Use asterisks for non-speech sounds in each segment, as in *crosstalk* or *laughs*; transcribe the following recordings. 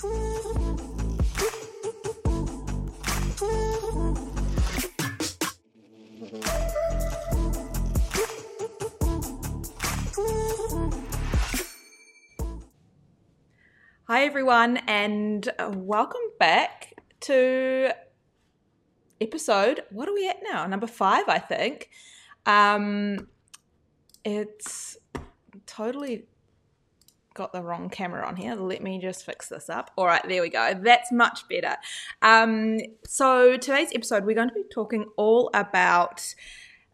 Hi, everyone, and welcome back to episode. What are we at now? Number five, I think. Um, it's totally got the wrong camera on here. Let me just fix this up. All right, there we go. That's much better. Um, so, today's episode, we're going to be talking all about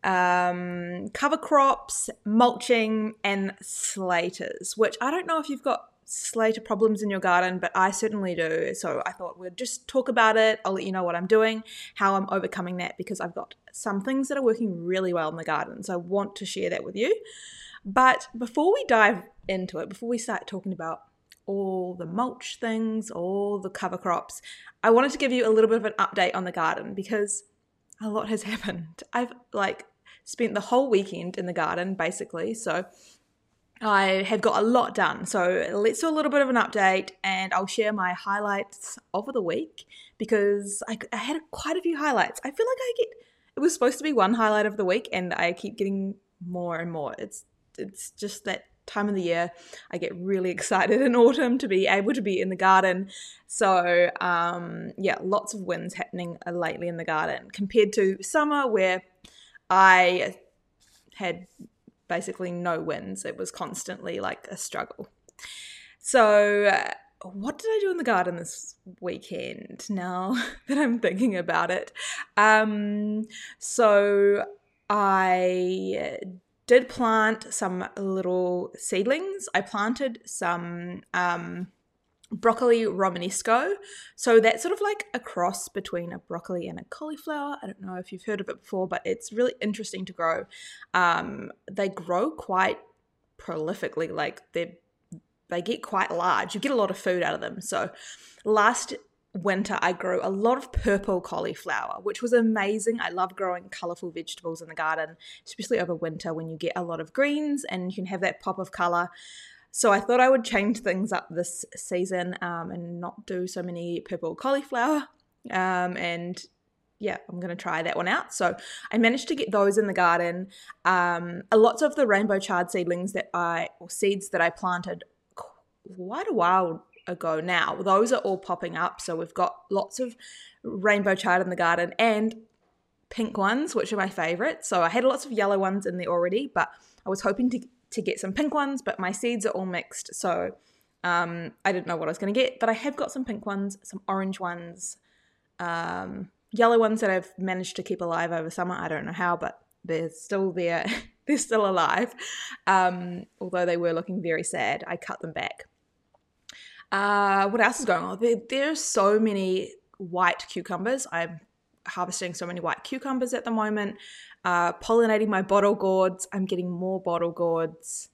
um, cover crops, mulching, and slaters, which I don't know if you've got slater problems in your garden, but I certainly do. So I thought we'd just talk about it. I'll let you know what I'm doing, how I'm overcoming that, because I've got some things that are working really well in the garden. So I want to share that with you. But before we dive into it, before we start talking about all the mulch things, all the cover crops, I wanted to give you a little bit of an update on the garden because a lot has *laughs* happened. I've like spent the whole weekend in the garden basically. So I have got a lot done. So let's do a little bit of an update and I'll share my highlights of the week because I, I, had quite a few highlights. I feel like I get, it was supposed to be one highlight of the week and I keep getting more and more. It's, it's just that time of the year. I get really excited *laughs* in autumn to be able to be in the garden. So, um, yeah, lots of wins happening lately in the garden compared to summer where I had basically no wins. It was constantly like a struggle. So, uh, what did I do in the garden this weekend now *laughs* that I'm thinking about it? Um, so, I did plant some little seedlings. I planted some um, broccoli romanesco. So that's sort of like a cross between a broccoli and a cauliflower. I don't know if you've heard of it before, but it's really interesting to grow. Um, they grow quite prolifically, like they they get quite large. You get a lot of food out of them. So last winter I grew a lot of purple cauliflower, which was amazing. I love growing colorful vegetables in the garden, especially over winter when you get a lot of greens and you can have that pop of color. So I thought I would change things up this season um, and not do so many purple cauliflower. Um, and yeah, I'm going to try that one out. So I managed to get those in the garden. Um, lots of the rainbow chard seedlings that I, or seeds that I planted quite a while ago now, those are all popping up. So we've got lots of rainbow chard in the garden and pink ones, which are my favorite. So I had lots of yellow ones in there already, but I was hoping to to get some pink ones, but my seeds are all mixed. So um, I didn't know what I was going to get, but I have got some pink ones, some orange ones, um, yellow ones that I've managed to keep alive over summer. I don't know how, but they're still there. *laughs* they're still alive. Um, although they were looking very sad, I cut them back. Uh, what else is going on? There, there's so many white cucumbers. I'm harvesting so many white cucumbers at the moment uh, pollinating my bottle gourds. I'm getting more bottle gourds.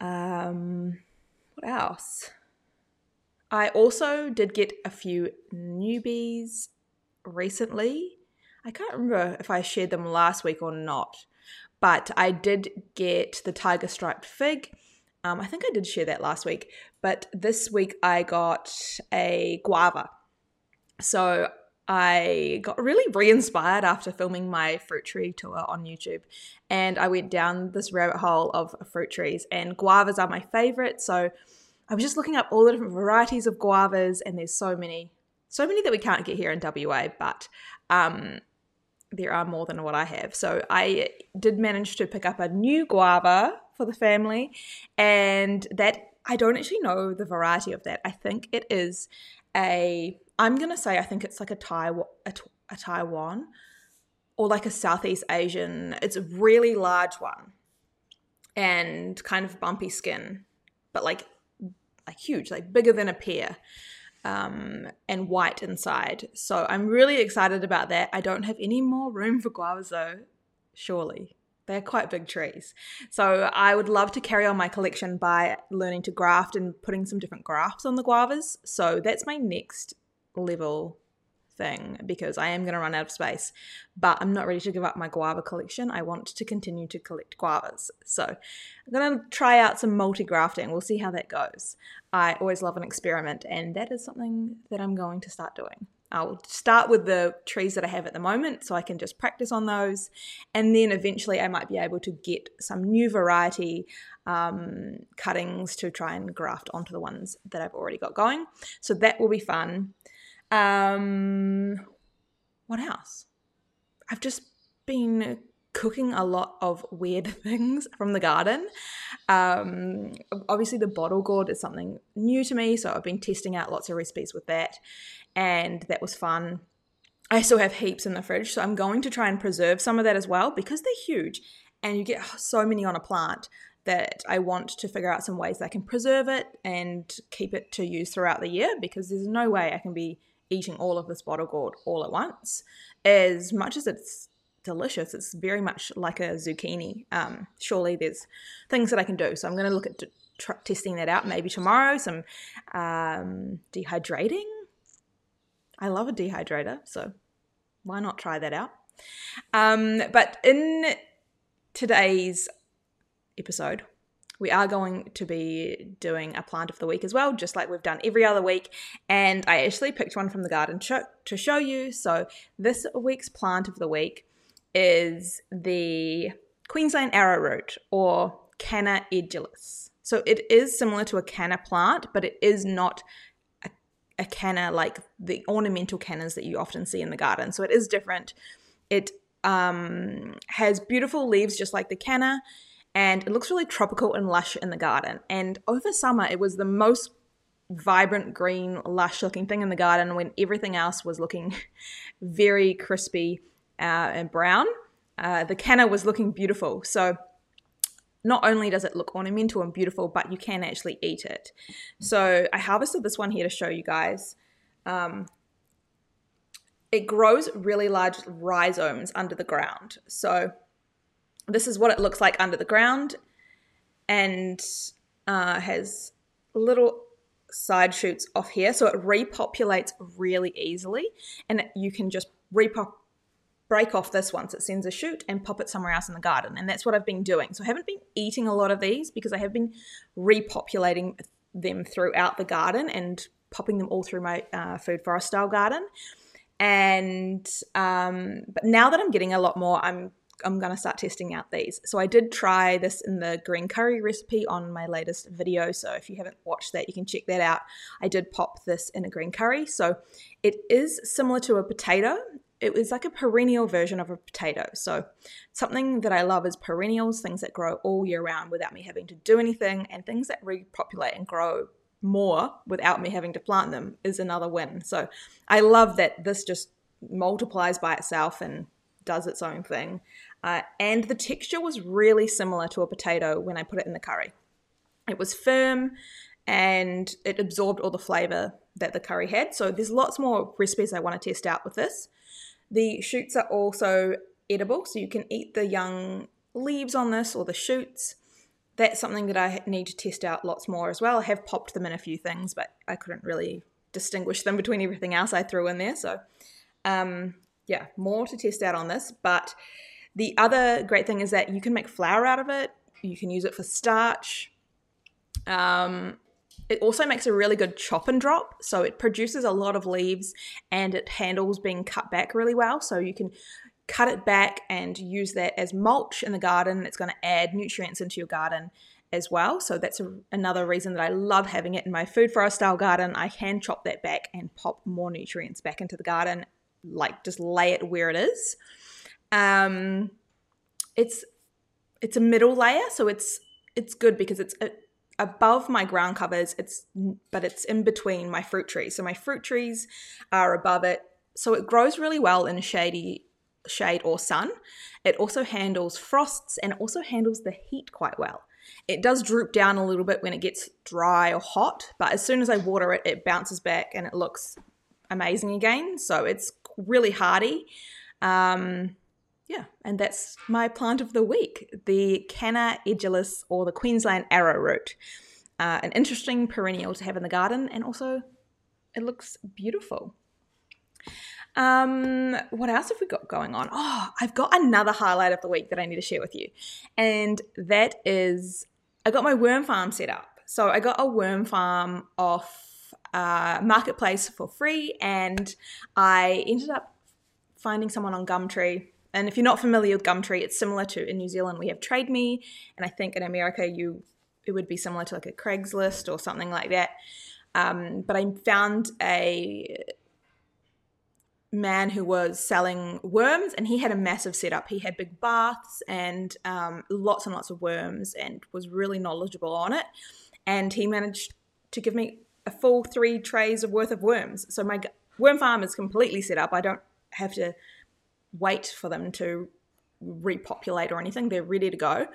Um, what else? I also did get a few newbies recently. I can't remember if I shared them last week or not, but I did get the tiger striped fig. Um, I think I did share that last week, but this week I got a guava. So I got really re inspired after filming my fruit tree tour on YouTube. And I went down this rabbit hole of fruit trees, and guavas are my favorite. So I was just looking up all the different varieties of guavas, and there's so many, so many that we can't get here in WA, but um, there are more than what I have. So I did manage to pick up a new guava for the family, and that I don't actually know the variety of that. I think it is a I'm gonna say I think it's like a Taiwan, a, a Taiwan, or like a Southeast Asian. It's a really large one, and kind of bumpy skin, but like like huge, like bigger than a pear, um, and white inside. So I'm really excited about that. I don't have any more room for though. Surely they're quite big trees. So I would love to carry on my collection by learning to graft and putting some different grafts on the guavas. So that's my next level thing because I am going to run out of space. But I'm not ready to give up my guava collection. I want to continue to collect guavas. So I'm going to try out some multi grafting. We'll see how that goes. I always love an experiment, and that is something that I'm going to start doing. I'll start with the trees that I have at the moment so I can just practice on those. And then eventually I might be able to get some new variety um, cuttings to try and graft onto the ones that I've already got going. So that will be fun. Um, what else? I've just been cooking a lot of *laughs* weird things from the garden. Um, obviously, the bottle gourd is something new to me, so I've been testing out lots of recipes with that and that was fun. I still have heaps in the fridge, so I'm going to try and preserve some of that as well because they're huge and you get so many on a plant that I want to figure out some ways I can preserve it and keep it to use throughout the year because there's no way I can be eating all of this bottle gourd all at once. As much as it's delicious, it's very much like a zucchini. Um, surely there's things that I can do. So I'm going to look at testing that out maybe tomorrow. Some um, dehydrating I love a dehydrator, so why not try that out? Um, but in today's episode, we are going to be doing a plant of the week as well, just like we've done every other week. And I actually picked one from the garden to show you. So this week's plant of the week is the Queensland arrowroot or Canna edulis. So it is similar to a canna plant, but it is not a canna like the ornamental cannas that you often see in the garden. So it is different. It um, has beautiful leaves just like the canna, and it looks really tropical and lush in the garden. And over summer, it was the most vibrant green, lush looking thing in the garden when everything else was looking *laughs* very crispy uh, and brown. Uh, the canna was looking beautiful. So not only does it look ornamental and beautiful, but you can actually eat it. So I harvested this one here to show you guys. Um, it grows really large rhizomes under the ground. So this is what it looks like under the ground and uh, has little side shoots off here. So it repopulates really easily and you can just repop break off this once it sends a shoot and pop it somewhere else in the garden. And that's what I've been doing. So I haven't been eating a lot of these because I have been repopulating them throughout the garden and popping them all through my uh, food forest style garden. And um, but now that I'm getting a lot more, I'm I'm to start testing out these. So I did try this in the green curry recipe on my latest video. So if you haven't watched that, you can check that out. I did pop this in a green curry. So it is similar to a potato it was like a perennial version of a potato. So, something that I love is perennials, things that grow all year round without me having to do anything, and things that repopulate and grow more without me having to plant them is another win. So, I love that this just multiplies by itself and does its own thing. Uh, and the texture was really similar to a potato when I put it in the curry. It was firm and it absorbed all the flavor that the curry had. So, there's lots more recipes I want to test out with this. The shoots are also edible, so you can eat the young leaves on this or the shoots. That's something that I need to test out lots more as well. I have popped them in a few things, but I couldn't really distinguish them between everything else I threw in there. So, um, yeah, more to test out on this. But the other great thing is that you can make flour out of it. You can use it for starch. Um, it also makes a really good chop and drop. So it produces a lot of leaves and it handles being cut back really well. So you can cut it back and use that as mulch in the garden. It's going to add nutrients into your garden as well. So that's a, another reason that I love having it in my food forest style garden. I can chop that back and pop more nutrients back into the garden, like just lay it where it is. Um, it's it's a middle layer, so it's it's good because it's above my ground covers it's but it's in between my fruit trees. So my fruit trees are above it. So it grows really well in shady shade or sun. It also handles frosts and also handles the heat quite well. It does droop down a little bit when it gets dry or hot but as soon as i water it it bounces back and it looks amazing again. So it's really hardy. Um, yeah, and that's my plant of the week, the Canna edulis or the Queensland arrowroot. Uh, an interesting perennial to have in the garden, and also it looks beautiful. Um, what else have we got going on? Oh, I've got another highlight of the week that I need to share with you. And that is I got my worm farm set up. So I got a worm farm off uh, Marketplace for free, and I ended up finding someone on Gumtree. And if you're not familiar with Gumtree, it's similar to in New Zealand we have Trade Me, and I think in America you it would be similar to like a Craigslist or something like that. Um, but I found a man who was selling worms and he had a massive setup. He had big baths and um, lots and lots of worms and was really knowledgeable on it. And he managed to give me a full three trays of worth of worms. So my worm farm is completely set up. I don't have to wait for them to repopulate or anything. They're ready to go.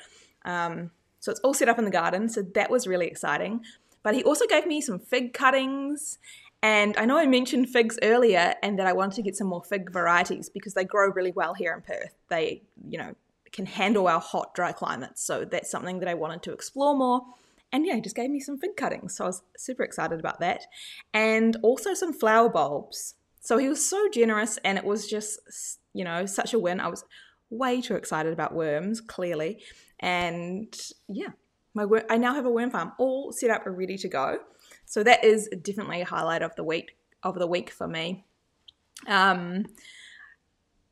Um, so it's all set up in the garden. So that was really exciting. But he also gave me some fig cuttings and I know I mentioned figs earlier and that I wanted to get some more fig varieties because they grow really well here in Perth. They, you know, can handle our hot, dry climates. So that's something that I wanted to explore more. And yeah, he just gave me some fig cuttings. So I was super excited about that. And also some flower bulbs. So he was so generous and it was just, you know, such a win. I was way too excited about worms, clearly. And yeah, my I now have a worm farm all set up and ready to go. So that is definitely a highlight of the week of the week for me. Um,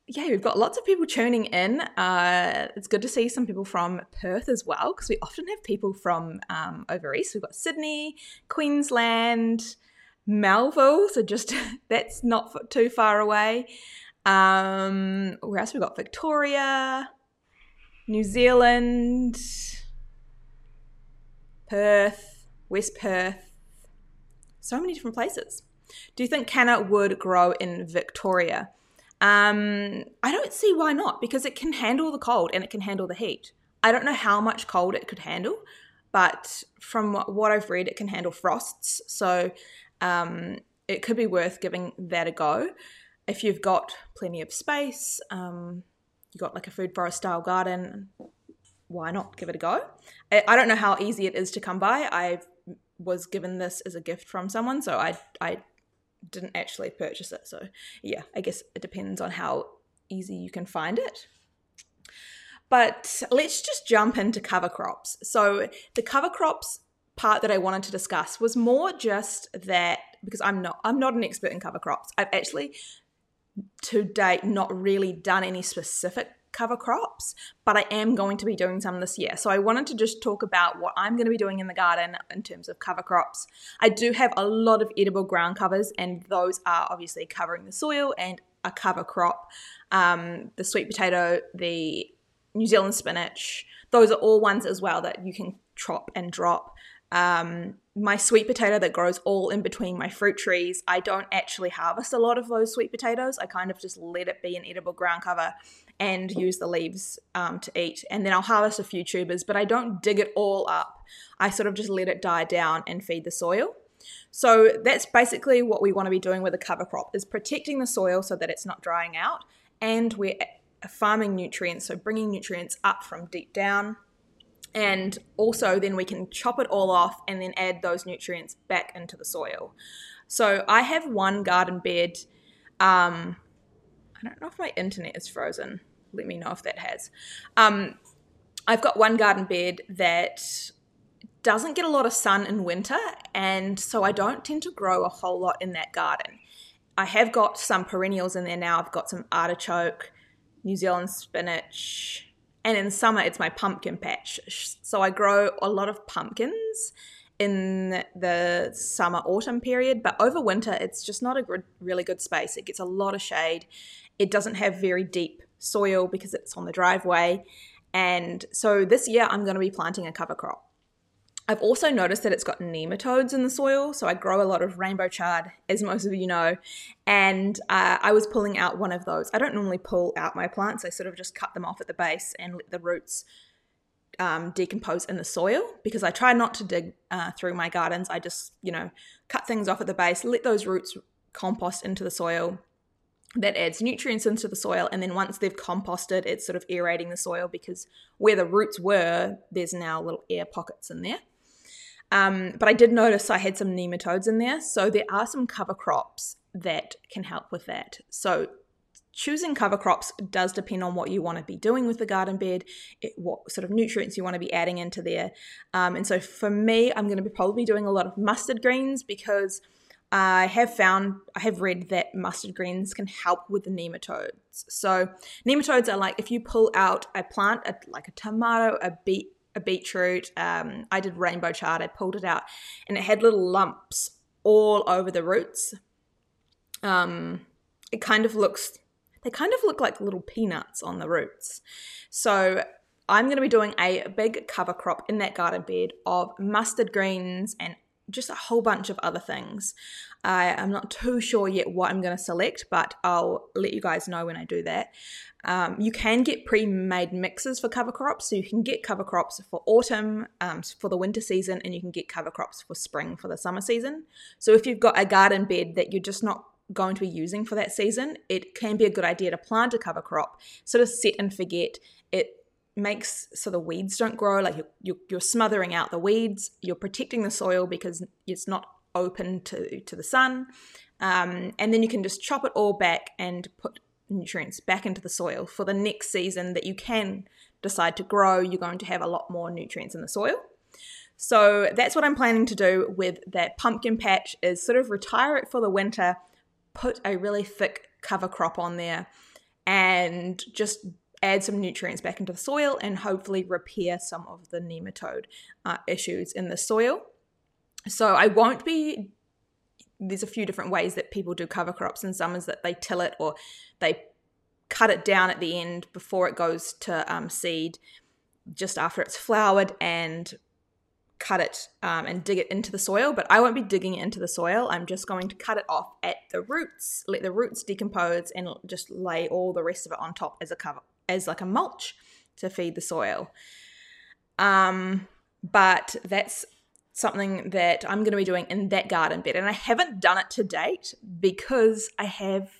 yeah, we've got lots of people tuning in. Uh, it's good to see some people from Perth as well, because we often have people from um, over east. We've got Sydney, Queensland, Melville, so just *laughs* that's not too far away. Um, where else we got? Victoria, New Zealand, Perth, West Perth, so many different places. Do you think canna would grow in Victoria? Um, I don't see why not because it can handle the cold and it can handle the heat. I don't know how much cold it could handle, but from what I've read, it can handle frosts. So um, it could be worth giving that a go. If you've got plenty of space, um, you've got like a food forest style garden, why not give it a go? I, I don't know how easy it is to come by. I've was given this as a gift from someone, so I I didn't actually purchase it. So yeah, I guess it depends on how easy you can find it. But let's just jump into cover crops. So the cover crops part that I wanted to discuss was more just that because I'm not I'm not an expert in cover crops. I've actually to date not really done any specific cover crops, but I am going to be doing some this year. So I wanted to just talk about what I'm going to be doing in the garden in terms of cover crops. I do have a lot of edible ground covers, and those are obviously covering the soil and a cover crop. Um, the sweet potato, the New Zealand spinach, those are all ones as well that you can chop and drop. Um, my sweet potato that grows all in between my fruit trees, I don't actually harvest a lot of those sweet potatoes. I kind of just let it be an edible ground cover and use the leaves um, to eat. And then I'll harvest a few tubers, but I don't dig it all up. I sort of just let it die down and feed the soil. So that's basically what we want to be doing with a cover crop is protecting the soil so that it's not drying out and we're farming nutrients, so bringing nutrients up from deep down and also, then we can chop it all off and then add those nutrients back into the soil. So I have one garden bed. Um, I don't know if my internet is frozen. Let me know if that has. Um, I've got one garden bed that doesn't get a lot of sun in winter, and so I don't tend to grow a whole lot in that garden. I have got some perennials in there now. I've got some artichoke, New Zealand spinach, and in summer it's my pumpkin patch. So I grow a lot of pumpkins in the summer autumn period, but over winter it's just not a good, really good space. It gets a lot of shade. It doesn't have very deep soil because it's on the driveway. And so this year I'm going to be planting a cover crop. I've also noticed that it's got nematodes in the soil. So I grow a lot of rainbow chard, as most of you know, and uh, I was pulling out one of those. I don't normally pull out my plants, I sort of just cut them off at the base and let the roots um, decompose in the soil because I try not to dig uh, through my gardens. I just, you know, cut things off at the base, let those roots compost into the soil. That adds nutrients into the soil, and then once they've composted, it's sort of aerating the soil because where the roots were, there's now little air pockets in there. Um, but I did notice I had some nematodes in there. So there are some cover crops that can help with that. So choosing cover crops does depend on what you want to be doing with the garden bed, it, what sort of nutrients you want to be adding into there. Um, and so for me, I'm going to be probably doing a lot of mustard greens because I have found, I have read that mustard greens can help with the nematodes. So nematodes are like if you pull out a plant, a, like a tomato, a beet, a beetroot. Um, I did rainbow chard. I pulled it out, and it had little lumps all over the roots. Um, it kind of looks they kind of look like little peanuts on the roots. So I'm going to be doing a big cover crop in that garden bed of mustard greens and just a whole bunch of other things. I, am not too sure yet what I'm going to select, but I'll let you guys know when I do that. Um, you can get pre-made mixes for cover crops, so you can get cover crops for autumn, um, for the winter season, and you can get cover crops for spring for the summer season. So if you've got a garden bed that you're just not going to be using for that season, it can be a good idea to plant a cover crop, sort of set and forget. It makes so the weeds don't grow, like you're, you're, you're smothering out the weeds, you're protecting the soil because it's not open to, to the sun. Um, and then you can just chop it all back and put nutrients back into the soil for the next season that you can decide to grow. You're going to have a lot more nutrients in the soil. So that's what I'm planning to do with that pumpkin patch is sort of retire it for the winter put a really thick cover crop on there and just add some nutrients back into the soil and hopefully repair some of the nematode uh, issues in the soil. So I won't be. There's a few different ways that people do cover crops, some is that they till it or they cut it down at the end before it goes to um, seed, just after it's flowered, and cut it um, and dig it into the soil, but I won't be digging it into the soil. I'm just going to cut it off at the roots, let the roots decompose, and just lay all the rest of it on top as a cover, as like a mulch to feed the soil. Um, but that's something that I'm going to be doing in that garden bed, and I haven't done it to date because I have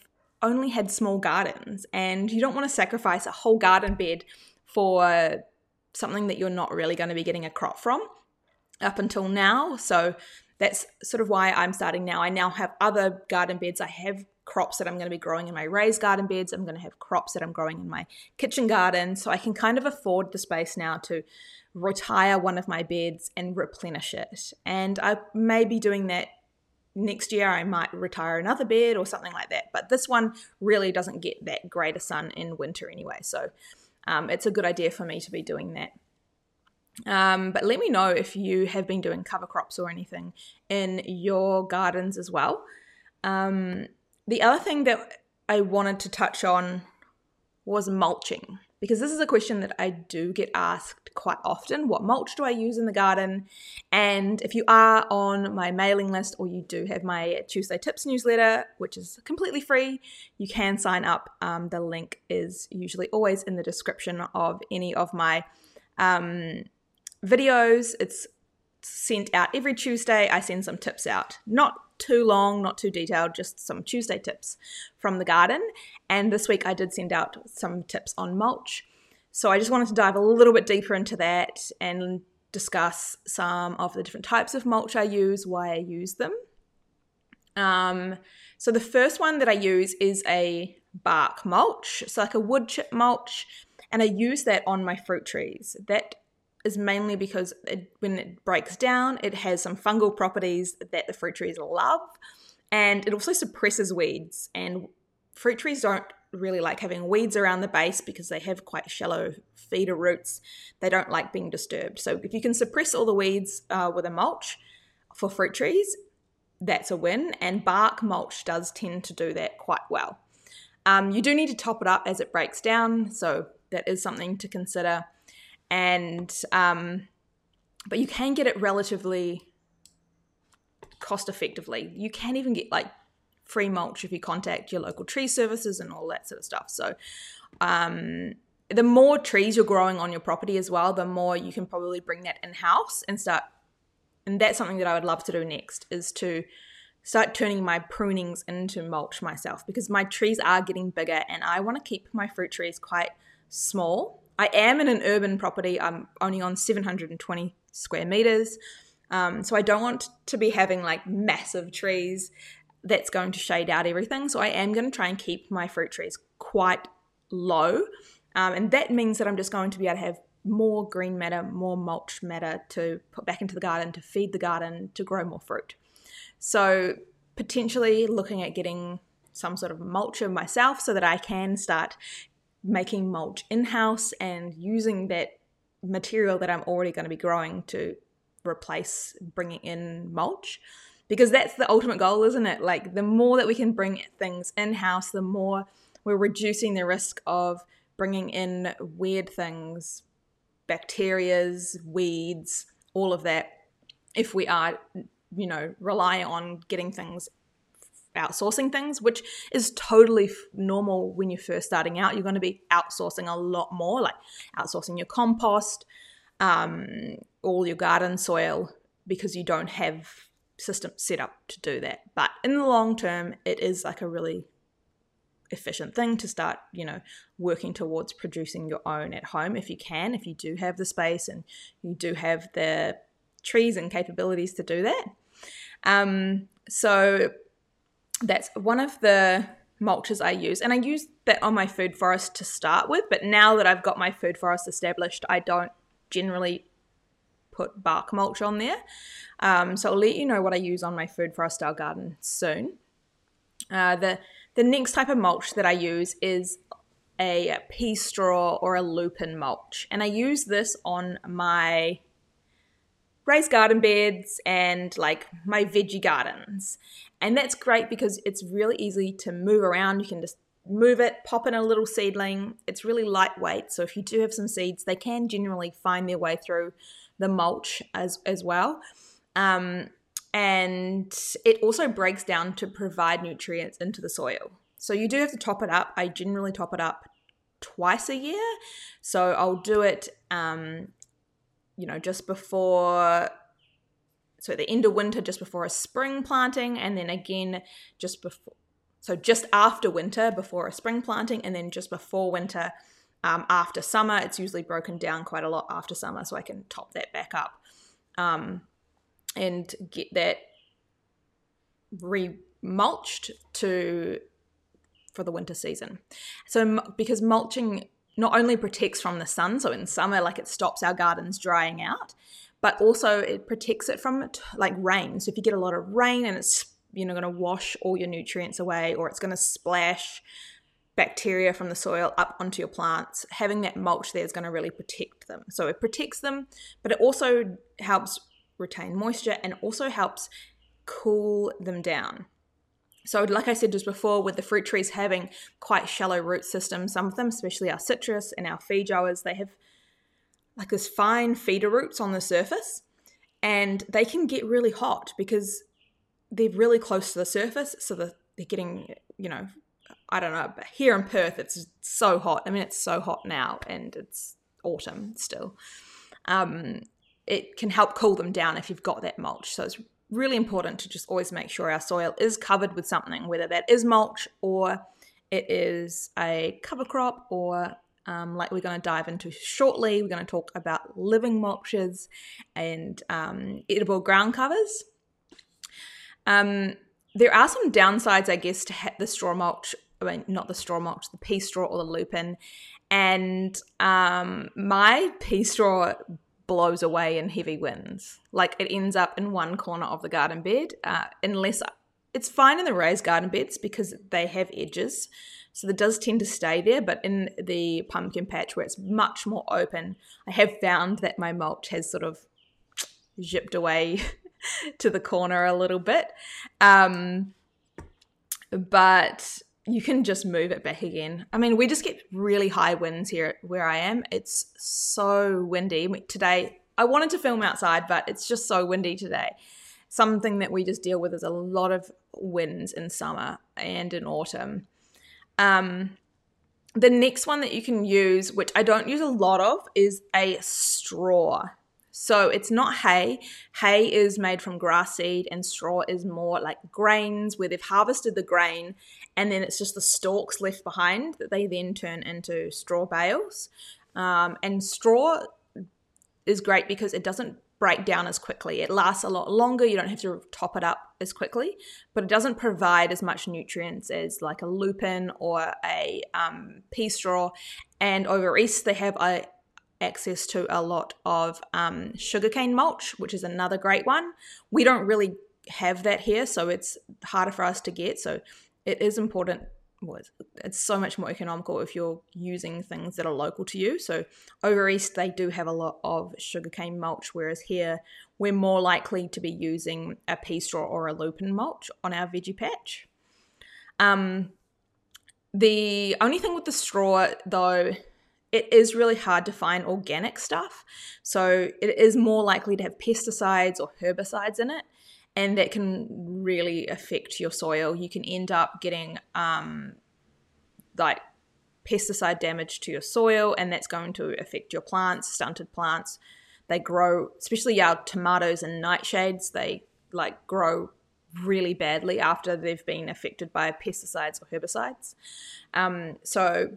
only had small gardens, and you don't want to sacrifice a whole garden bed for something that you're not really going to be getting a crop from up until now. So that's sort of why I'm starting now. I now have other garden beds. I have crops that I'm going to be growing in my raised garden beds. I'm going to have crops that I'm growing in my kitchen garden. So I can kind of afford the space now to retire one of my beds and replenish it. And I may be doing that next year. I might retire another bed or something like that. But this one really doesn't get that greater sun in winter anyway. So um, it's a good idea for me to be doing that. Um, but let me know if you have been doing cover crops or anything in your gardens as well. Um, the other thing that I wanted to touch on was mulching, because this is a question that I do get asked quite often. What mulch do I use in the garden? And if you are on my mailing list or you do have my Tuesday Tips newsletter, which is completely free, you can sign up. Um, the link is usually always in the description of any of my um, videos. It's sent out every Tuesday. I send some tips out. Not too long, not too detailed, just some Tuesday tips from the garden. And this week I did send out some tips on mulch. So I just wanted to dive a little bit deeper into that and discuss some of the different types of mulch I use, why I use them. Um, so the first one that I use is a bark mulch, so like a wood chip mulch, and I use that on my fruit trees. That is mainly because it, when it breaks down, it has some fungal properties that the fruit trees love, and it also suppresses weeds. And fruit trees don't really like having weeds around the base because they have quite shallow feeder roots. They don't like being disturbed. So if you can suppress all the weeds uh, with a mulch for fruit trees, that's a win. And bark mulch does tend to do that quite well. Um, you do need to top it up as it breaks down, so that is something to consider and um, but you can get it relatively cost effectively. You can even get like free mulch if you contact your local tree services and all that sort of stuff. So, um, the more trees you're growing on your property as well, the more you can probably bring that in house and start. And that's something that I would love to do next is to start turning my prunings into mulch myself because my trees are getting bigger and I want to keep my fruit trees quite small I am in an urban property. I'm only on 720 square meters. Um, so I don't want to be having like massive trees that's going to shade out everything. So I am going to try and keep my fruit trees quite low. Um, and that means that I'm just going to be able to have more green matter, more mulch matter to put back into the garden, to feed the garden, to grow more fruit. So potentially looking at getting some sort of mulcher myself so that I can start making mulch in house and using that material that I'm already going to be growing to replace bringing in mulch because that's the ultimate goal isn't it? Like the more that we can bring things in house the more we're reducing the risk of bringing in weird things bacterias weeds all of that if we are you know rely on getting things outsourcing things, which is totally normal when you're first starting out. You're going to be outsourcing a lot more, like outsourcing your compost, um, all your garden soil, because you don't have systems set up to do that. But in the long term, it is like a really efficient thing to start, you know, working towards producing your own at home if you can, if you do have the space and you do have the trees and capabilities to do that. Um, so that's one of the mulches I use. And I use that on my food forest to start with, but now that I've got my food forest established, I don't generally put bark mulch on there. Um, so I'll let you know what I use on my food forest style garden soon. Uh, the the next type of mulch that I use is a pea straw or a lupin mulch, and I use this on my raised garden beds and like my veggie gardens. And that's great because it's really easy to move around. You can just move it, pop in a little seedling. It's really lightweight. So if you do have some seeds, they can generally find their way through the mulch as, as well. Um, and it also breaks down to provide nutrients into the soil. So you do have to top it up. I generally top it up twice a year. So I'll do it um, you know, just before so the end of winter just before a spring planting and then again just before so just after winter before a spring planting and then just before winter um, after summer. It's usually broken down quite a lot after summer so i can top that back up um, and get that re-mulched to for the winter season. So because mulching not only protects from the sun, so in summer, like it stops our gardens drying out, but also it protects it from like rain. So if you get a lot of rain and it's you know going to wash all your nutrients away, or it's going to splash bacteria from the soil up onto your plants, having that mulch there is going to really protect them. So it protects them, but it also helps retain moisture and also helps cool them down. So, like I said just before, with the fruit trees having quite shallow root systems, some of them, especially our citrus and our feijoas, they have like this fine feeder roots on the surface, and they can get really hot because they're really close to the surface. So they're getting, you know, I don't know, but here in Perth, it's so hot. I mean, it's so hot now, and it's autumn still. Um, it can help cool them down if you've got that mulch. So it's really important to just always make sure our soil is covered with something, whether that is mulch or it is a cover crop or um, like we're going to dive into shortly, we're going to talk about living mulches and um, edible ground covers. Um, there are some downsides, I guess, to the straw mulch. I mean, not the straw mulch, the pea straw or the lupin. And um, my pea straw blows away in heavy winds. Like it ends up in one corner of the garden bed, uh, unless it's fine in the raised garden beds because they have edges. So it does tend to stay there, but in the pumpkin patch where it's much more open, I have found that my mulch has sort of zipped away *laughs* to the corner a little bit. Um, but you can just move it back again. I mean, we just get really high winds here where I am. It's so windy. Today, I wanted to film outside, but it's just so windy today. Something that we just deal with is a lot of winds in summer and in autumn. Um, the next one that you can use, which I don't use a lot of, is a straw. So it's not hay. Hay is made from grass seed, and straw is more like grains where they've harvested the grain and then it's just the stalks left behind that they then turn into straw bales. Um, and straw is great because it doesn't break down as quickly. It lasts a lot longer. You don't have to top it up as quickly, but it doesn't provide as much nutrients as like a lupin or a um, pea straw. And over east, they have a, access to a lot of um, sugarcane mulch, which is another great one. We don't really have that here, so it's harder for us to get. So it is important it's, it's so much more economical if you're using things that are local to you. So over east, they do have a lot of sugarcane mulch, whereas here we're more likely to be using a pea straw or a lupin mulch on our veggie patch. Um, the only thing with the straw, though, it is really hard to find organic stuff. So it is more likely to have pesticides or herbicides in it and that can really affect your soil. You can end up getting um, like pesticide damage to your soil, and that's going to affect your plants, stunted plants. They grow, especially our tomatoes and nightshades, they like grow really badly after they've been affected by pesticides or herbicides. Um, so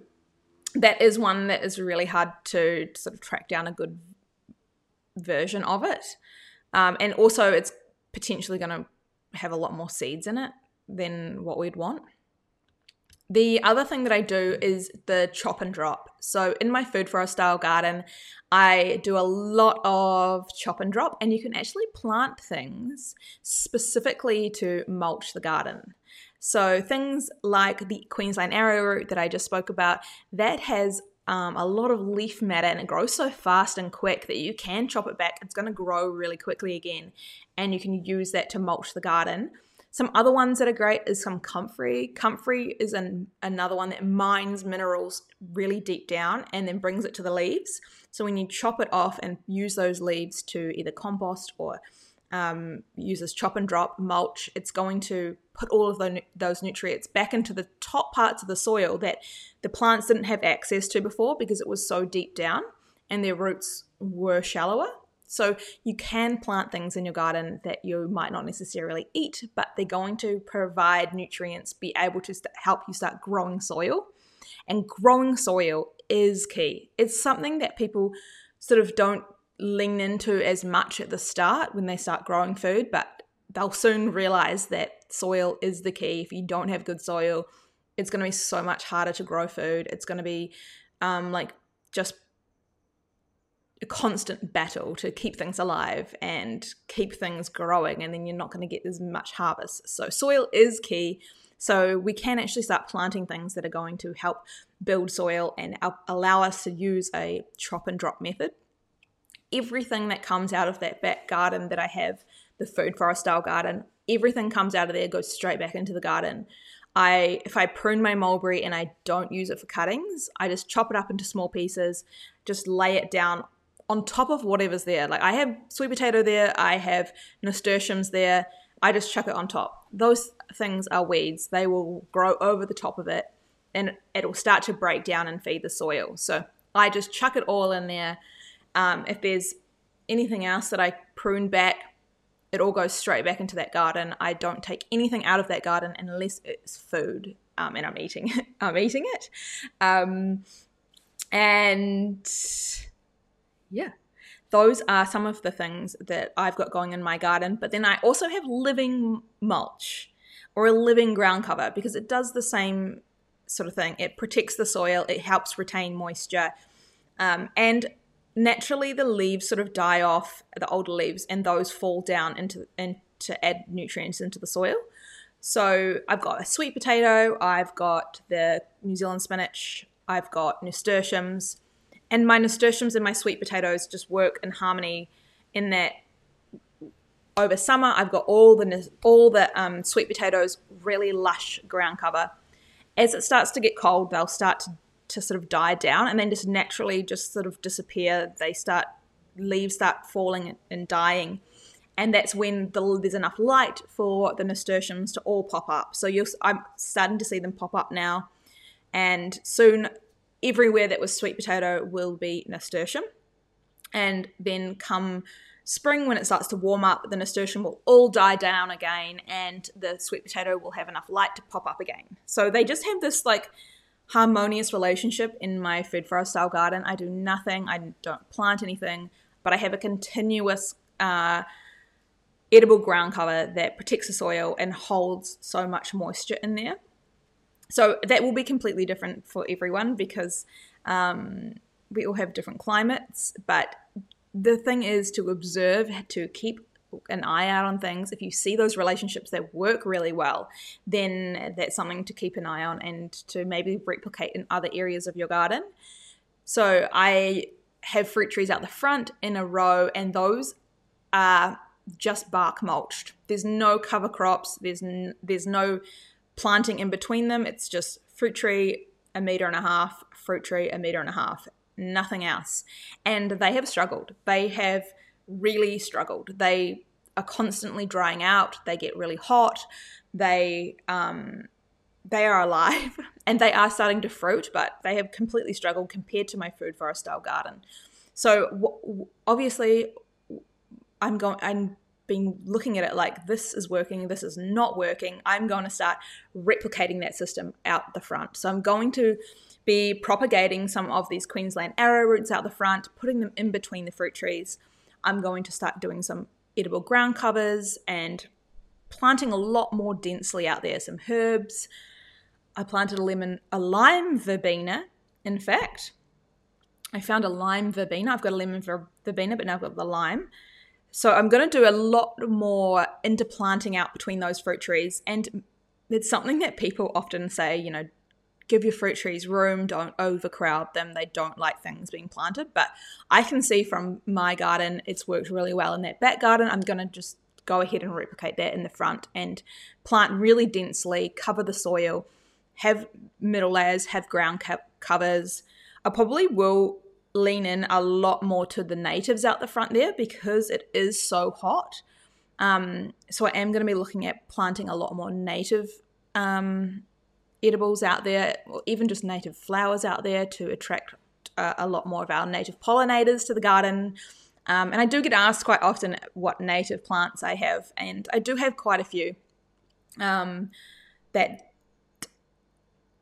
that is one that is really hard to, sort of track down a good version of it. Um, and also, it's potentially going to have a lot more seeds in it than what we'd want. The other thing that I do is the chop and drop. So in my food forest style garden, I do a lot of chop and drop, and you can actually plant things specifically to mulch the garden. So things like the Queensland arrowroot that I just spoke about, that has um, a lot of leaf matter and it grows so fast and quick that you can chop it back. It's going to grow really quickly again, and you can use that to mulch the garden. Some other ones that are great is some comfrey. Comfrey is an, another one that mines minerals really deep down and then brings it to the leaves. So when you chop it off and use those leaves to either compost or um, uses chop and drop mulch, it's going to put all of the, those nutrients back into the top parts of the soil that the plants didn't have access to before because it was so deep down and their roots were shallower. So you can plant things in your garden that you might not necessarily eat, but they're going to provide nutrients, be able to st- help you start growing soil. And growing soil is key. It's something that people sort of don't lean into as much at the start when they start growing food, but they'll soon realize that soil is the key. If you don't have good soil, it's going to be so much harder to grow food. It's going to be um, like just a constant battle to keep things alive and keep things growing, and then you're not going to get as much harvest. So, soil is key. So, we can actually start planting things that are going to help build soil and allow us to use a chop and drop method everything that comes out of that back garden that I have, the food forest style garden, everything comes out of there, goes straight back into the garden. I if I prune my mulberry and I don't use it for cuttings, I just chop it up into small pieces, just lay it down on top of whatever's there. Like I have sweet potato there, I have nasturtiums there. I just chuck it on top. Those things are weeds. They will grow over the top of it and it'll start to break down and feed the soil. So I just chuck it all in there. Um, if there's anything else that I prune back, it all goes straight back into that garden. I don't take anything out of that garden unless it's food um, and I'm eating it. *laughs* I'm eating it. Um, and yeah, those are some of the things that I've got going in my garden. But then I also have living mulch or a living ground cover because it does the same sort of thing. It protects the soil, it helps retain moisture. Um, and naturally the leaves sort of die off, the older leaves, and those fall down into and to add nutrients into the soil. So I've got a sweet potato, I've got the New Zealand spinach, I've got nasturtiums, and my nasturtiums and my sweet potatoes just work in harmony in that over summer I've got all the all the um, sweet potatoes really lush ground cover. As it starts to get cold, they'll start to to sort of die down and then just naturally just sort of disappear. They start leaves start falling and dying, and that's when the, there's enough light for the nasturtiums to all pop up. So you're I'm starting to see them pop up now, and soon everywhere that was sweet potato will be nasturtium, and then come spring when it starts to warm up the nasturtium will all die down again and the sweet potato will have enough light to pop up again so they just have this like harmonious relationship in my food forest style garden. I do nothing, I don't plant anything, but I have a continuous uh, edible ground cover that protects the soil and holds so much moisture in there. So that will be completely different for everyone because um, we all have different climates. But the thing is to observe, to keep an eye out on things. If you see those relationships that work really well, then that's something to keep an eye on and to maybe replicate in other areas of your garden. So I have fruit trees out the front in a row, and those are just bark mulched. There's no cover crops. There's n- there's no planting in between them. It's just fruit tree a meter and a half, fruit tree a meter and a half, nothing else. And they have struggled. They have really struggled. They are constantly drying out. They get really hot. They um, they are alive *laughs* and they are starting to fruit, but they have completely struggled compared to my food forest style garden. So w- obviously, I'm going. I'm been looking at it like this is working, this is not working. I'm going to start replicating that system out the front. So I'm going to be propagating some of these Queensland arrowroots out the front, putting them in between the fruit trees I'm going to start doing some edible ground covers and planting a lot more densely out there. Some herbs. I planted a lemon, a lime verbena. In fact, I found a lime verbena. I've got a lemon verbena, but now I've got the lime. So I'm going to do a lot more interplanting out between those fruit trees. And it's something that people often say, you know, give your fruit trees room, don't overcrowd them. They don't like things being planted. But I can see from my garden, it's worked really well in that back garden. I'm going to just go ahead and replicate that in the front and plant really densely, cover the soil, have middle layers, have ground cap covers. I probably will lean in a lot more to the natives out the front there because it is so hot. Um, so I am going to be looking at planting a lot more native um, edibles out there, or even just native flowers out there to attract uh, a lot more of our native pollinators to the garden. Um, and I do get asked quite often what native plants I have, and I do have quite a few. Um, that,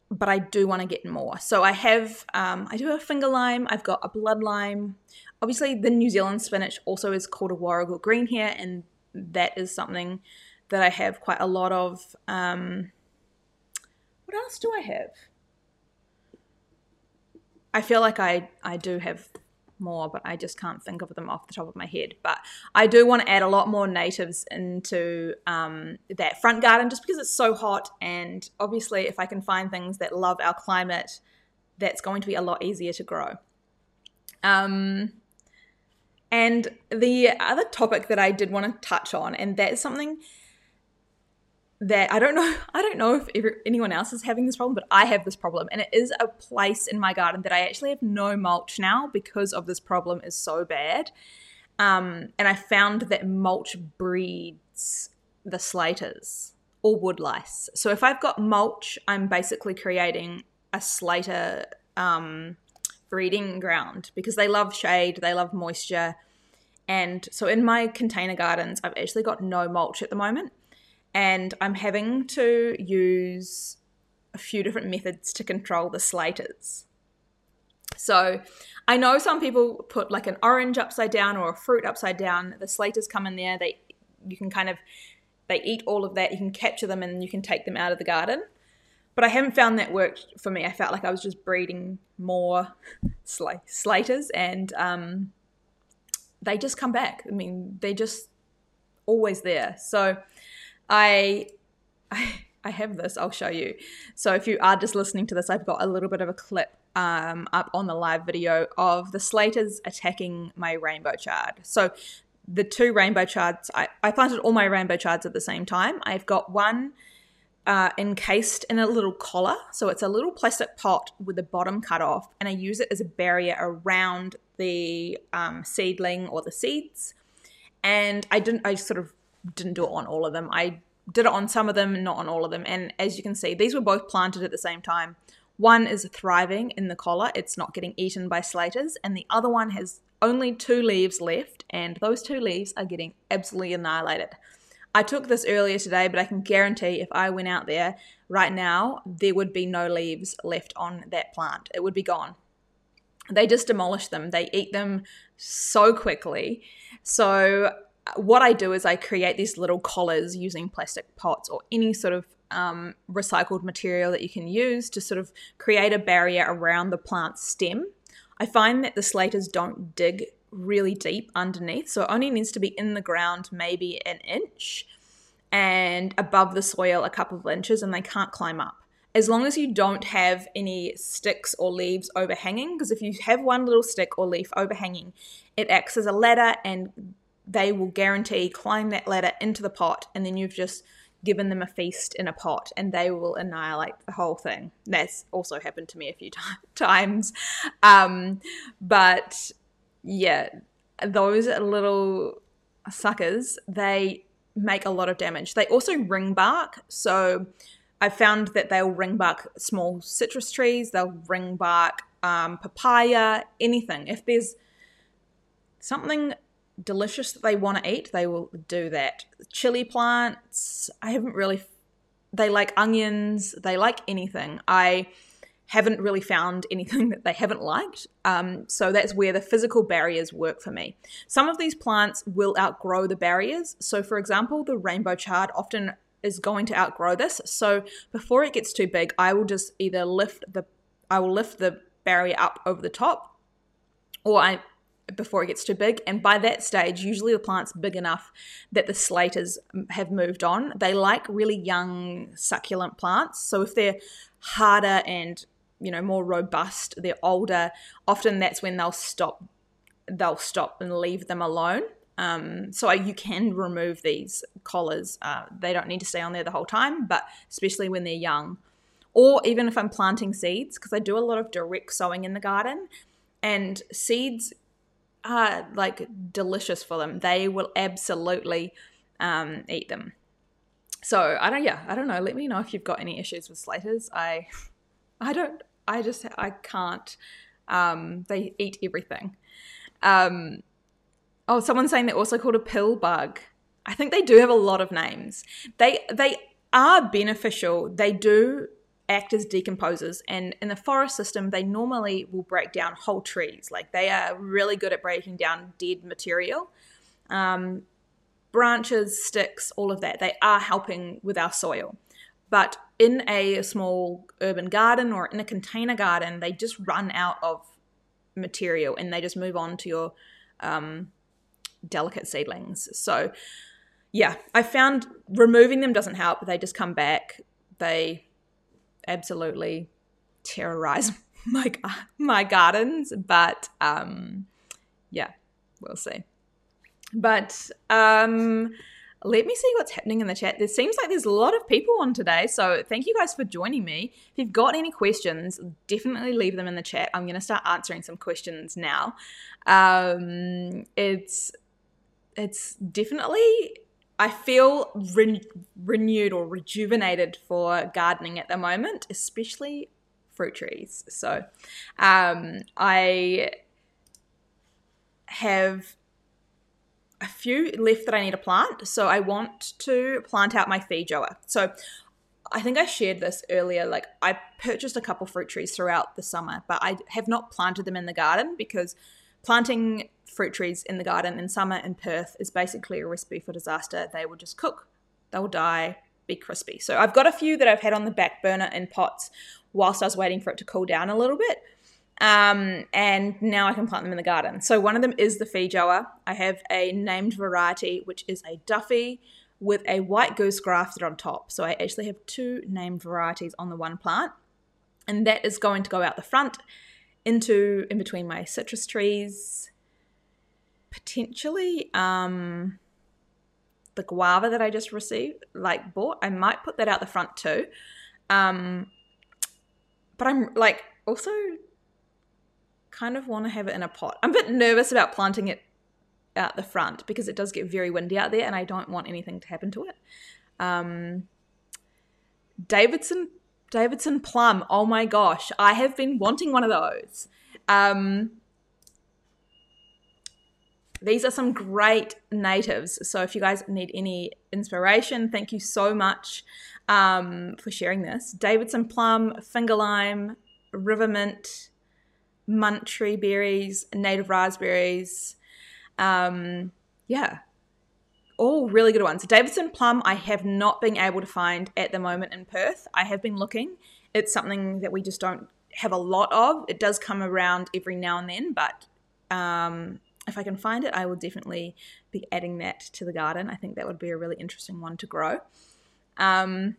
but I do want to get more. So I have, um, I do have finger lime. I've got a blood lime. Obviously, the New Zealand spinach also is called a warrigal green here, and that is something that I have quite a lot of. Um, what else do I have? I feel like I I do have more, but I just can't think of them off the top of my head. But I do want to add a lot more natives into um, that front garden just because it's so hot. And obviously, if I can find things that love our climate, that's going to be a lot easier to grow. Um, and the other topic that I did want to touch on, and that is something that I don't know *laughs* I don't know if anyone else is having this problem, but I have this problem, and it is a place in my garden that I actually have no mulch now because of this problem is so bad. Um, and I found that mulch breeds the slaters or wood lice. So if I've got mulch, I'm basically creating a slater um, breeding ground because they love shade, they love moisture. And so in my container gardens, I've actually got no mulch at the moment and I'm having to use a few different methods to control the slaters. So I know some people put like an orange upside down or a fruit upside down. The slaters come in there. They you can kind of they eat all of that. You can capture them and you can take them out of the garden. But I haven't found that worked for me. I felt like I was just breeding more *laughs* sl- slaters, and um, they just come back. I mean, they're just always there. So I, I, *laughs* I have this. I'll show you. So if you are just listening to this, I've got a little bit of a clip um, up on the live video of the slaters attacking my rainbow chard. So the two rainbow chards, I, I planted all my rainbow chards at the same time. I've got one uh, encased in a little collar. So it's a little plastic pot with the bottom cut off, and I use it as a barrier around the um, seedling or the seeds. And I didn't, I sort of didn't do it on all of them. I did it on some of them, not on all of them. And as you can see, these were both planted at the same time. One is thriving in the collar, it's not getting eaten by slaters, and the other one has only two leaves left, and those two leaves are getting absolutely annihilated. I took this earlier today, but I can guarantee if I went out there right now, there would be no leaves left on that plant. It would be gone. they just demolish them. They eat them so quickly. So what I do is I create these little collars using plastic pots or any sort of um, recycled material that you can use to sort of create a barrier around the plant's stem. I find that the slaters don't dig really deep underneath, so it only needs to be in the ground maybe an inch and above the soil a couple of inches, and they can't climb up. As long as you don't have any sticks or leaves overhanging, because if you have one little stick or leaf overhanging, it acts as a ladder and they will guarantee climb that ladder into the pot, and then you've just given them a feast in a pot and they will annihilate the whole thing. That's also happened to me a few t- *laughs* times. Um, but yeah, those little suckers, they make a lot of damage. They also ring bark. So I found that they'll ring bark small citrus trees, they'll ring bark um, papaya, anything. If there's something delicious that they want to eat, they will do that. Chili plants, I haven't really, they like onions, they like anything. I haven't really found *laughs* anything that they haven't liked. Um, so that's where the physical barriers work for me. Some of these plants will outgrow the barriers. So, for example, the rainbow chard often is going to outgrow this. So before it gets too big, I will just either lift the I will lift the barrier up over the top, or I before it gets too big. And by that stage, usually the plant's big enough that the slaters have moved on. They like really young succulent plants. So if they're harder and you know more robust, they're older. Often that's when they'll stop. They'll stop and leave them alone. Um, so you can remove these collars. Uh, they don't need to stay on there the whole time, but especially when they're young. Or even if I'm planting seeds, because I do a lot of direct sowing in the garden, and seeds are like delicious for them. They will absolutely um, eat them. So I don't, yeah, I don't know. Let me know if you've got any issues with slaters. I, I don't, I just, I can't. Um, they eat everything. Um, oh, someone's saying they're also called a pill bug. I think they do have a lot of names. They, they are beneficial. They do act as decomposers. And in the forest system, they normally will break down whole trees. Like they are really good at breaking down dead material. Um, branches, sticks, all of that. They are helping with our soil. But in a small urban garden or in a container garden, they just run out of material and they just move on to your um, delicate seedlings. So, yeah, I found removing them doesn't help. They just come back. They absolutely terrorize *laughs* my my gardens, but um, yeah, we'll see. But um, let me see what's happening in the chat. There seems like there's a lot of people on today, so thank you guys for joining me. If you've got any questions, definitely leave them in the chat. I'm going to start answering some questions now. Um, it's it's definitely I feel re- renewed or rejuvenated for gardening at the moment, especially fruit trees. So um, I have a few left that I need to plant. So I want to plant out my feijoa. So I think I shared this earlier. Like I purchased a couple fruit trees throughout the summer, but I have not planted them in the garden because planting fruit trees in the garden in summer in Perth is basically a recipe for disaster. They will just cook, they will die, be crispy. So I've got a few that I've had on the back burner in pots whilst I was waiting for it to cool down a little bit. Um, and now I can plant them in the garden. So one of them is the feijoa. I have a named variety, which is a Duffy with a white goose grafted on top. So I actually have two named varieties on the one plant. And that is going to go out the front into in between my citrus trees potentially um, the guava that I just received, like bought. I might put that out the front too. Um, but I'm like also kind of want to have it in a pot. I'm a bit nervous about planting it out the front because it does get very windy out there and I don't want anything to happen to it. Um, Davidson Davidson plum. Oh my gosh, I have been wanting one of those. Um, these are some great natives. So if you guys need any inspiration, thank you so much um, for sharing this. Davidson plum, finger lime, river mint, Muntree berries, native raspberries. Um, yeah, all really good ones. Davidson plum, I have not been able to find at the moment in Perth. I have been looking. It's something that we just don't have a lot of. It does come around every now and then, but um, if I can find it, I will definitely be adding that to the garden. I think that would be a really interesting one to grow. Um,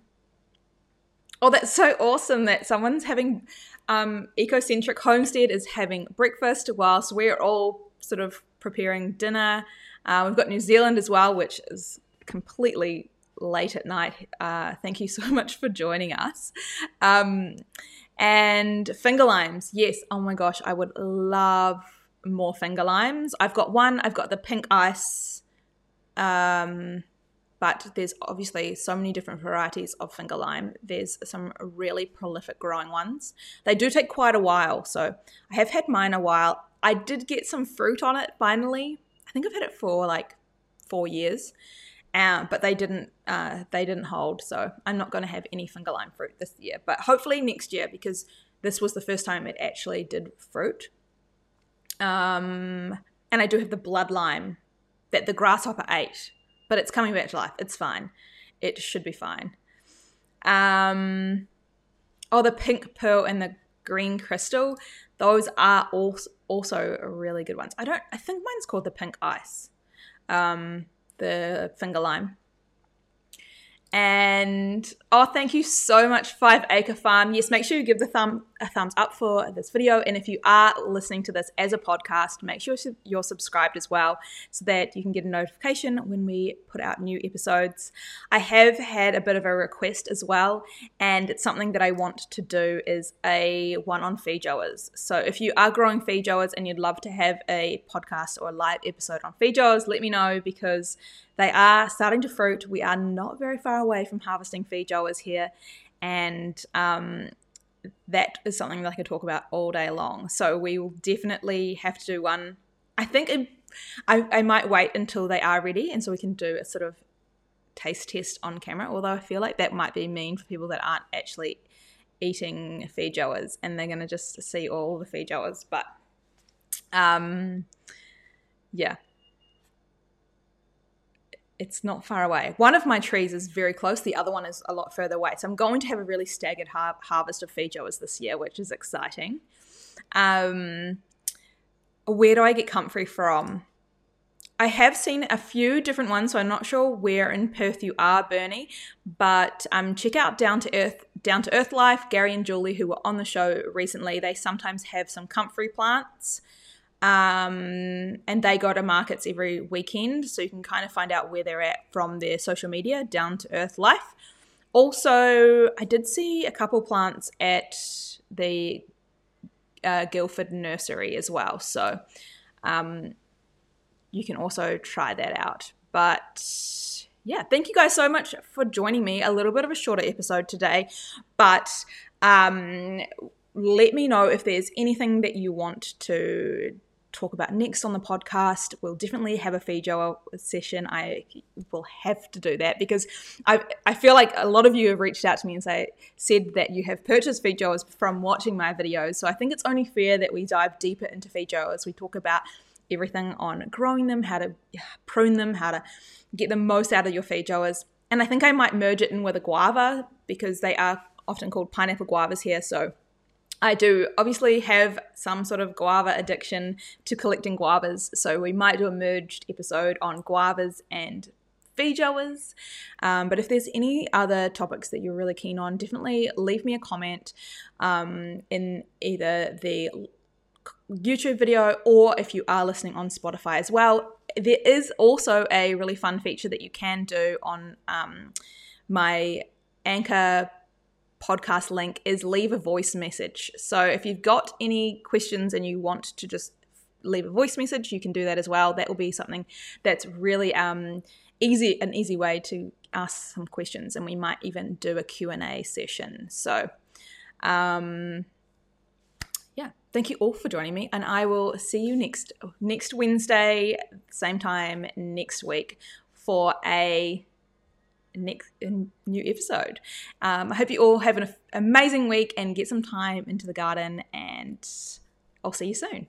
oh, that's so awesome that someone's having um, Ecocentric Homestead is having breakfast whilst we're all sort of preparing dinner. Uh, we've got New Zealand as well, which is completely late at night. Uh, thank you *laughs* so much for joining us. Um, and finger limes, yes. Oh my gosh, I would love more finger limes. I've got one. I've got the pink ice. Um, but there's obviously so many different varieties of finger lime. There's some really prolific growing ones. They do take quite a while, so I have had mine a while. I did get some fruit on it finally. I think I've had it for like four years, uh, but they didn't uh, they didn't hold. So I'm not going to have any finger lime fruit this year, but hopefully next year because this was the first time it actually did fruit. Um, and I do have the blood lime that the grasshopper ate, but it's coming back to life. It's fine. It should be fine. Um, oh, the pink pearl and the green crystal. Those are also also really good ones. I don't. I think mine's called the pink ice. Um, the finger lime. And oh, thank you so much, Five Acre Farm. Yes, make sure you give the thumb a thumbs up for this video. And if you are listening to this as a podcast, make sure you're subscribed as well so that you can get a notification when we put out new episodes. I have had a bit of a request as well, and it's something that I want to do is a one on feijoas. So if you are growing feijoas and you'd love to have a podcast or a live episode on feijoas, let me know because they are starting to fruit. We are not very far away from harvesting feijoas here, and um, that is something that I could talk about all day long. So we will definitely have to do one. I think it, I, I might wait until they are ready, and so we can do a sort of taste test on camera. Although I feel like that might be mean for people that aren't actually eating feijoas, and they're going to just see all the feijoas. But um, yeah, it's not far away. One of my trees is very close, the other one is a lot further away. So I'm going to have a really staggered har- harvest of feijoas this year, which is exciting. Um, where do I get comfrey from? I have seen a few different ones, so I'm not sure where in Perth you are, Bernie. But um, check out Down to Earth, Down to Earth Life. Gary and Julie, who were on the show recently, they sometimes have some comfrey plants. Um, and they go to markets every weekend, so you can kind of find out where they're at from their social media, down to earth life. Also, I did see a couple plants at the uh, Guildford Nursery as well, so um, you can also try that out. But yeah, thank you guys so much for joining me. A little bit of a shorter episode today, but um, let me know if there's anything that you want to talk about next on the podcast. We'll definitely have a Feijoa session. I will have to do that because I I feel like a lot of you have reached out to me and say said that you have purchased Feijoas from watching my videos. So I think it's only fair that we dive deeper into Feijoas. We talk about everything on growing them, how to prune them, how to get the most out of your Feijoas. And I think I might merge it in with a guava because they are often called pineapple guavas here. So I do obviously have some sort of guava addiction to collecting guavas, so we might do a merged episode on guavas and feijoas. Um, but if there's any other topics that you're really keen on, definitely leave me a comment um, in either the YouTube video or if you are listening on Spotify as well. There is also a really fun feature that you can do on um, my Anchor podcast link is leave a voice message. So if you've got any questions and you want to just leave a voice message, you can do that as well. That will be something that's really um, easy, an easy way to ask some questions, and we might even do a Q&A session. So um, yeah, thank you all for joining me, and I will see you next next Wednesday, same time next week for a next new episode. Um, I hope you all have an amazing week and get some time into the garden. And I'll see you soon.